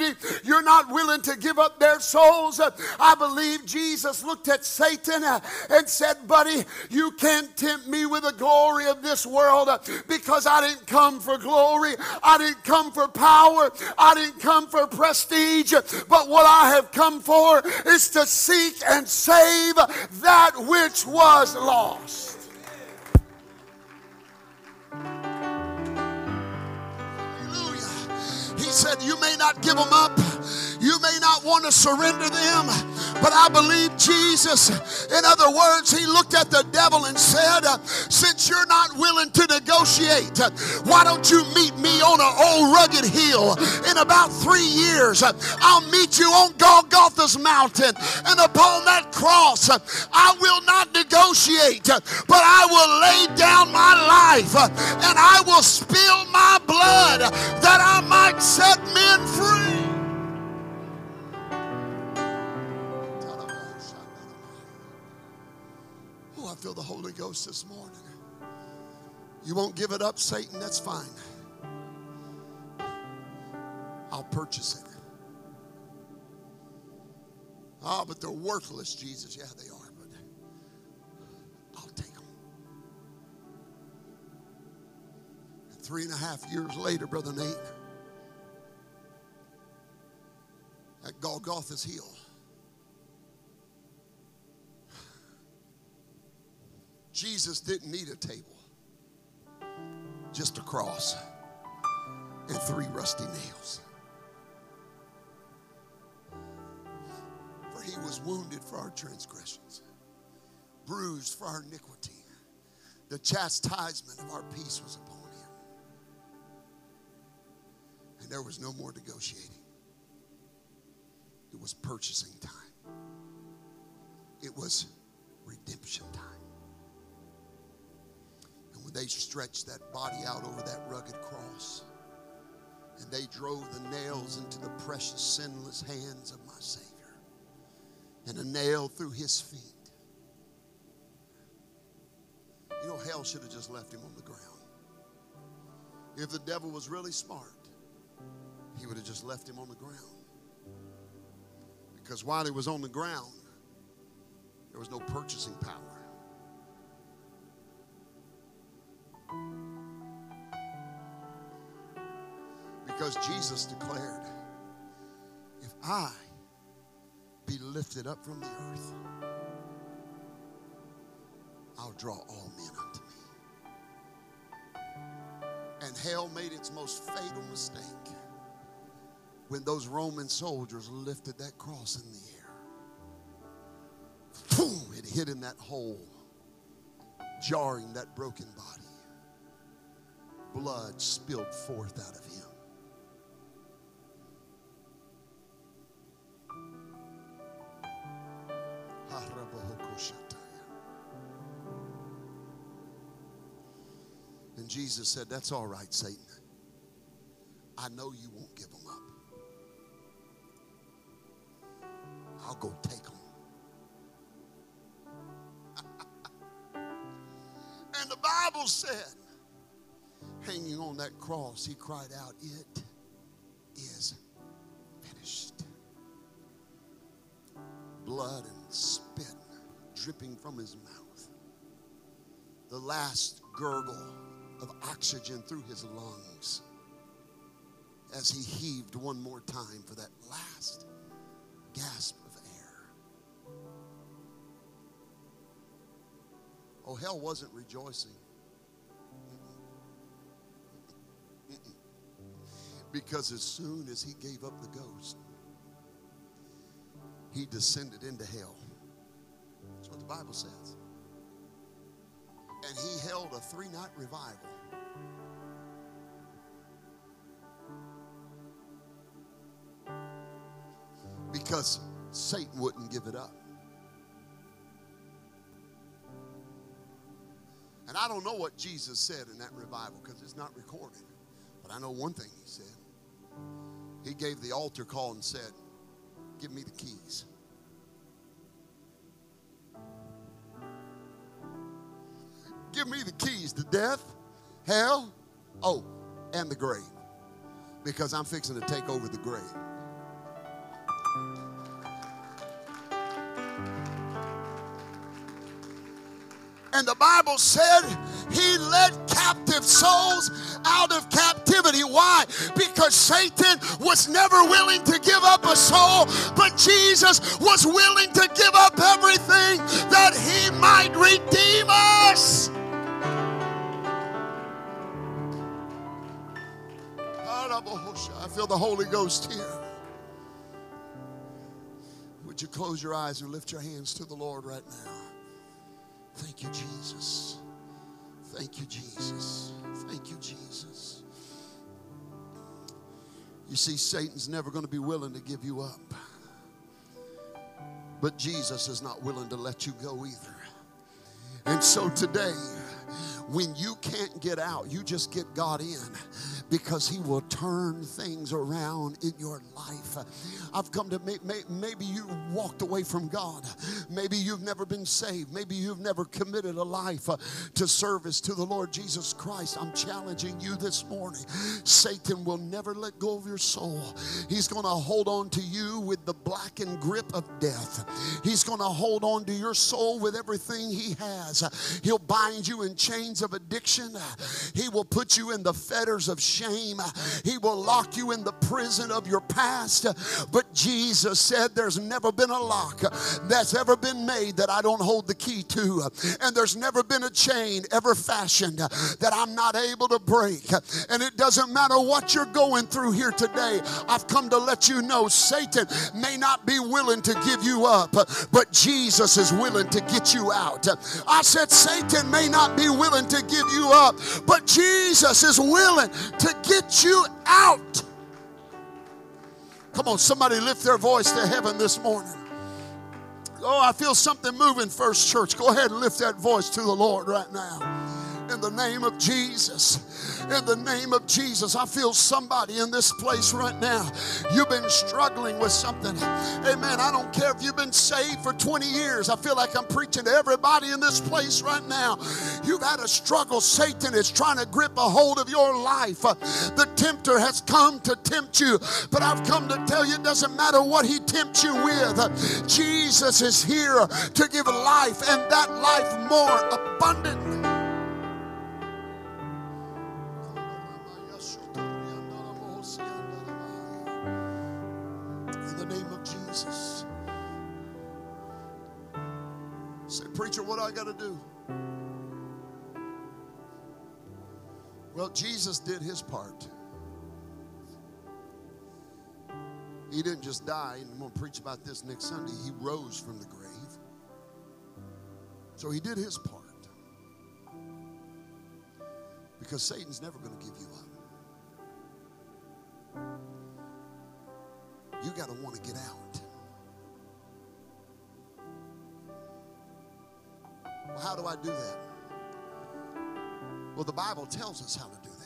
You're not willing to give up their souls. I believe Jesus looked at Satan uh, and said, Buddy, you can't tempt me with the glory of this world uh, because I didn't come for glory. I didn't come for power. I didn't come for prestige. But what I have come for is to seek and save that which was lost. Said, You may not give them up. You may not want to surrender them, but I believe Jesus. In other words, he looked at the devil and said, Since you're not willing to negotiate, why don't you meet me on an old rugged hill? In about three years, I'll meet you on Golgotha's mountain, and upon that cross, I will not negotiate, but I will lay down my life and I will spill my blood that I might set men free. Oh, I feel the Holy Ghost this morning. You won't give it up, Satan, that's fine. I'll purchase it. Ah, oh, but they're worthless, Jesus. Yeah, they are, but I'll take them. And three and a half years later, Brother Nate, at Golgotha's Hill, Jesus didn't need a table, just a cross and three rusty nails. For he was wounded for our transgressions, bruised for our iniquity. The chastisement of our peace was upon him. And there was no more negotiating, it was purchasing time, it was redemption time And when they stretched that body out over that rugged cross. And they drove the nails into the precious, sinless hands of my Savior. And a nail through his feet. You know, hell should have just left him on the ground. If the devil was really smart, he would have just left him on the ground. Because while he was on the ground, there was no purchasing power. Because Jesus declared, if I be lifted up from the earth, I'll draw all men unto me. And hell made its most fatal mistake when those Roman soldiers lifted that cross in the air. Boom, it hit in that hole, jarring that broken body. Blood spilled forth out of him. And Jesus said, That's all right, Satan. I know you won't give them go take them. and the Bible said, hanging on that cross, he cried out, It is finished. Blood and spit dripping from his mouth. The last gurgle of oxygen through his lungs as he heaved one more time for that last gasp Oh, hell wasn't rejoicing. Because as soon as he gave up the ghost, he descended into hell. That's what the Bible says. And he held a three night revival. Because Satan wouldn't give it up. I don't know what Jesus said in that revival because it's not recorded. But I know one thing he said. He gave the altar call and said, Give me the keys. Give me the keys to death, hell, oh, and the grave. Because I'm fixing to take over the grave. And the Bible said he led captive souls out of captivity. Why? Because Satan was never willing to give up a soul, but Jesus was willing to give up everything that he might redeem us. I feel the Holy Ghost here. Would you close your eyes and lift your hands to the Lord right now? Thank you, Jesus. Thank you, Jesus. Thank you, Jesus. You see, Satan's never going to be willing to give you up. But Jesus is not willing to let you go either. And so today, when you can't get out, you just get God in because He will turn things around in your life. I've come to maybe you walked away from God. Maybe you've never been saved. Maybe you've never committed a life to service to the Lord Jesus Christ. I'm challenging you this morning. Satan will never let go of your soul. He's going to hold on to you with the blackened grip of death. He's going to hold on to your soul with everything he has. He'll bind you in chains of addiction. He will put you in the fetters of shame. He will lock you in the prison of your past. But Jesus said, There's never been a lock that's ever been made that I don't hold the key to. And there's never been a chain ever fashioned that I'm not able to break. And it doesn't matter what you're going through here today. I've come to let you know Satan may not be willing to give you up, but Jesus is willing to get you out. I said, Satan may not be willing to give you up, but Jesus is willing to get you out. Come on, somebody lift their voice to heaven this morning. Oh, I feel something moving, First Church. Go ahead and lift that voice to the Lord right now. in the name of Jesus. In the name of Jesus, I feel somebody in this place right now. You've been struggling with something. Amen. I don't care if you've been saved for 20 years. I feel like I'm preaching to everybody in this place right now. You've had a struggle. Satan is trying to grip a hold of your life. The tempter has come to tempt you, but I've come to tell you it doesn't matter what he tempts you with. Jesus is here to give life and that life more abundantly. Preacher, what do I got to do? Well, Jesus did his part. He didn't just die, and I'm going to preach about this next Sunday. He rose from the grave. So he did his part. Because Satan's never going to give you up. You got to want to get out. Well, how do I do that? Well, the Bible tells us how to do that.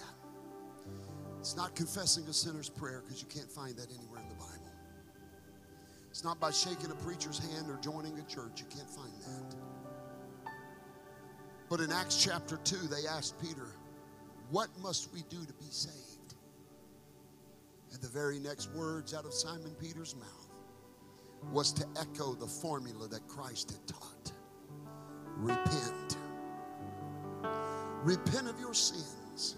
It's not confessing a sinner's prayer because you can't find that anywhere in the Bible. It's not by shaking a preacher's hand or joining a church. You can't find that. But in Acts chapter 2, they asked Peter, What must we do to be saved? And the very next words out of Simon Peter's mouth was to echo the formula that Christ had taught repent. Repent of your sins.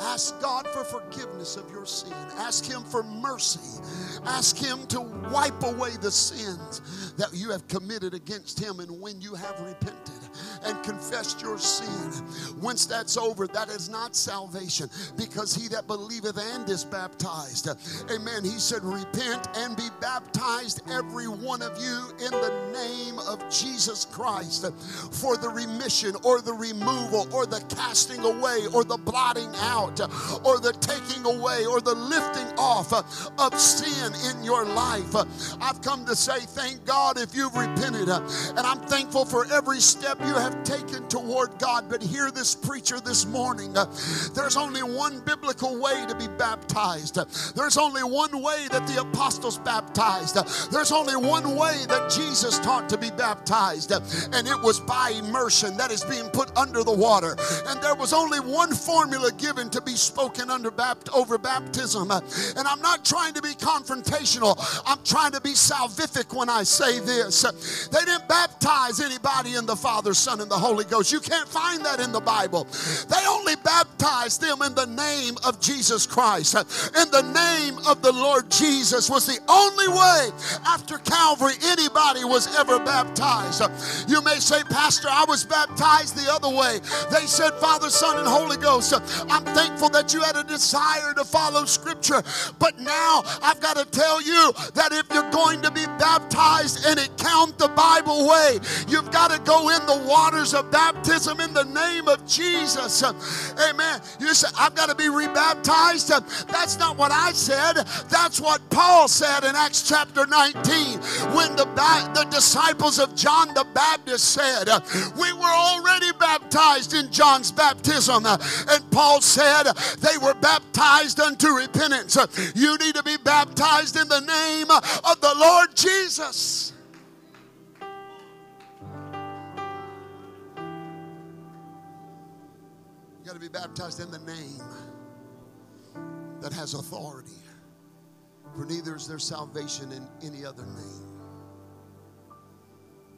Ask God for forgiveness of your sin. Ask Him for mercy. Ask Him to wipe away the sins that you have committed against Him. And when you have repented, and confessed your sin. Once that's over, that is not salvation because he that believeth and is baptized. Amen. He said, Repent and be baptized, every one of you, in the name of Jesus Christ for the remission or the removal or the casting away or the blotting out or the taking away or the lifting off of sin in your life. I've come to say, Thank God if you've repented. And I'm thankful for every step you have taken toward God. But hear this preacher this morning. Uh, there's only one biblical way to be baptized. Uh, there's only one way that the apostles baptized. Uh, there's only one way that Jesus taught to be baptized, uh, and it was by immersion that is being put under the water. And there was only one formula given to be spoken under bapt- over baptism. And I'm not trying to be confrontational. I'm trying to be salvific when I say this. They didn't baptize anybody in the Father, Son, and the Holy Ghost. You can't find that in the Bible. They only baptized them in the name of Jesus Christ. In the name of the Lord Jesus was the only way after Calvary anybody was ever baptized. You may say, Pastor, I was baptized the other way. They said, Father, Son, and Holy Ghost. I'm thankful that you had a desire to follow Scripture. But now I've got to tell you that if you're going to be baptized and it count the Bible way, you've got to go in the water waters of baptism in the name of Jesus. Amen. You say, I've got to be rebaptized. That's not what I said. That's what Paul said in Acts chapter 19 when the, the disciples of John the Baptist said, We were already baptized in John's baptism. And Paul said, They were baptized unto repentance. You need to be baptized in the name of the Lord Jesus. To be baptized in the name that has authority. For neither is there salvation in any other name.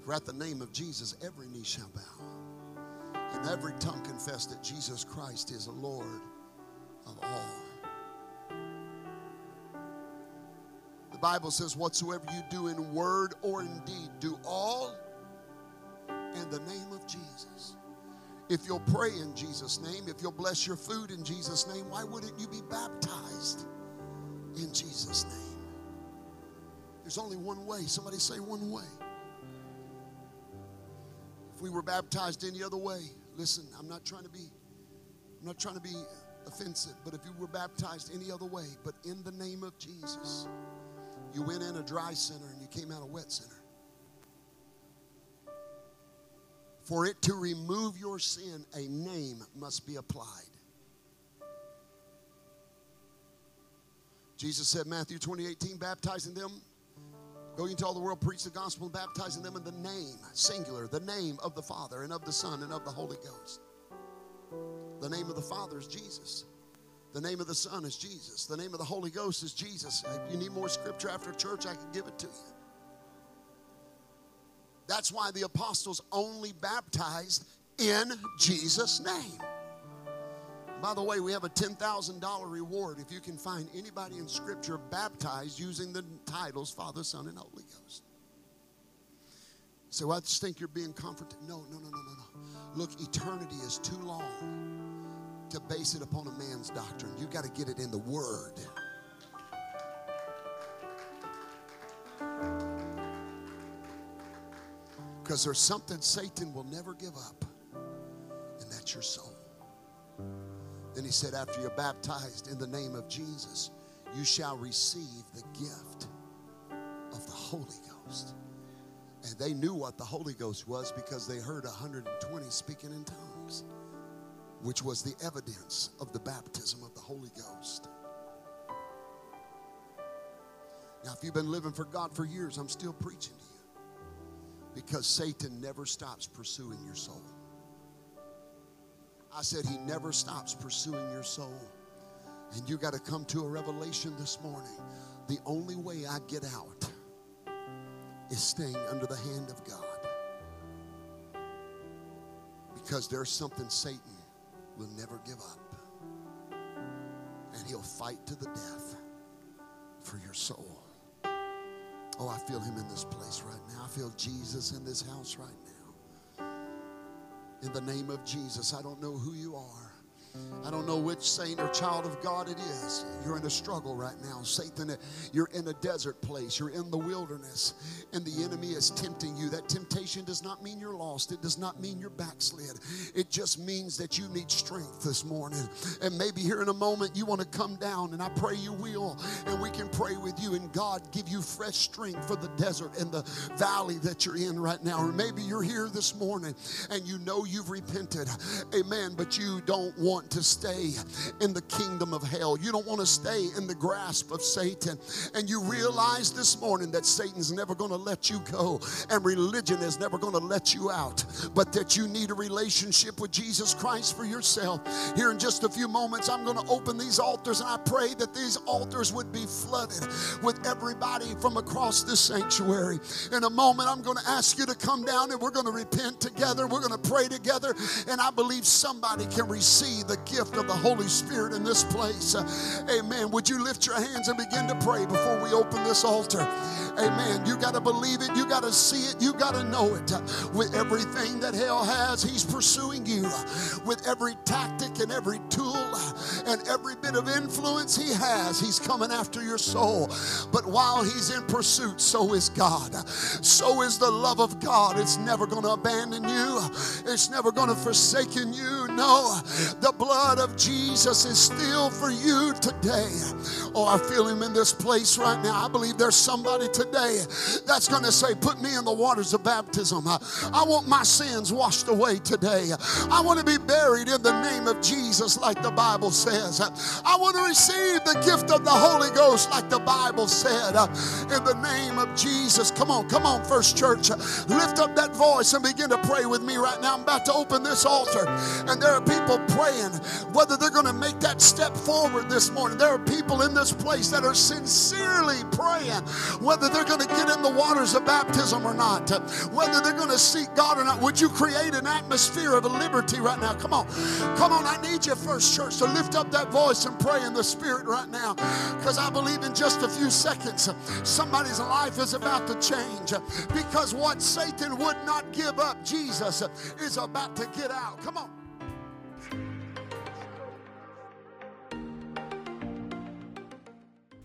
For at the name of Jesus, every knee shall bow, and every tongue confess that Jesus Christ is Lord of all. The Bible says, Whatsoever you do in word or in deed, do all in the name of Jesus. If you'll pray in Jesus' name, if you'll bless your food in Jesus' name, why wouldn't you be baptized in Jesus' name? There's only one way. Somebody say one way. If we were baptized any other way, listen, I'm not trying to be I'm not trying to be offensive, but if you were baptized any other way, but in the name of Jesus, you went in a dry center and you came out a wet center. For it to remove your sin, a name must be applied. Jesus said, Matthew 20, 18, baptizing them, going into all the world, preach the gospel, baptizing them in the name, singular, the name of the Father and of the Son and of the Holy Ghost. The name of the Father is Jesus. The name of the Son is Jesus. The name of the Holy Ghost is Jesus. If you need more scripture after church, I can give it to you. That's why the apostles only baptized in Jesus' name. By the way, we have a $10,000 reward if you can find anybody in Scripture baptized using the titles Father, Son, and Holy Ghost. So I just think you're being comforted. No, no, no, no, no, no. Look, eternity is too long to base it upon a man's doctrine. You've got to get it in the Word. Because there's something Satan will never give up, and that's your soul. Then he said, after you're baptized in the name of Jesus, you shall receive the gift of the Holy Ghost. And they knew what the Holy Ghost was because they heard 120 speaking in tongues, which was the evidence of the baptism of the Holy Ghost. Now, if you've been living for God for years, I'm still preaching to you because Satan never stops pursuing your soul. I said, He never stops pursuing your soul. And you got to come to a revelation this morning. The only way I get out is staying under the hand of God. Because there's something Satan will never give up. And he'll fight to the death for your soul. Oh, I feel him in this place right now. I feel Jesus in this house right now. In the name of Jesus, I don't know who you are. I don't know which saint or child of God it is. You're in a struggle right now. Satan, you're in a desert place. You're in the wilderness, and the enemy is tempting you. That temptation does not mean you're lost. It does not mean you're backslid. It just means that you need strength this morning. And maybe here in a moment you want to come down, and I pray you will, and we can pray with you, and God give you fresh strength for the desert and the valley that you're in right now. Or maybe you're here this morning and you know you've repented. Amen. But you don't want want to stay in the kingdom of hell. You don't want to stay in the grasp of Satan. And you realize this morning that Satan's never going to let you go and religion is never going to let you out, but that you need a relationship with Jesus Christ for yourself. Here in just a few moments, I'm going to open these altars and I pray that these altars would be flooded with everybody from across this sanctuary. In a moment, I'm going to ask you to come down and we're going to repent together. We're going to pray together. And I believe somebody can receive the gift of the Holy Spirit in this place. Amen. Would you lift your hands and begin to pray before we open this altar? Amen. You got to believe it. You got to see it. You got to know it. With everything that hell has, he's pursuing you. With every tactic and every tool and every bit of influence he has, he's coming after your soul. But while he's in pursuit, so is God. So is the love of God. It's never going to abandon you. It's never going to forsaken you. No, the blood of Jesus is still for you today. Oh, I feel him in this place right now. I believe there's somebody today that's going to say, Put me in the waters of baptism. I want my sins washed away today. I want to be buried in the name of Jesus, like the Bible says. I want to receive the gift of the Holy Ghost, like the Bible said, in the name of Jesus. Come on, come on, First Church. Lift up that voice and begin to pray with me right now. I'm about to open this altar, and there are people praying whether they're going to make that step forward this morning. There are people in this place that are sincerely praying whether they're going to get in the waters of baptism or not, whether they're going to seek God or not. Would you create an atmosphere of liberty right now? Come on. Come on. I need you, First Church, to lift up that voice and pray in the Spirit right now because I believe in just a few seconds somebody's life is about to change because what Satan would not give up, Jesus is about to get out. Come on.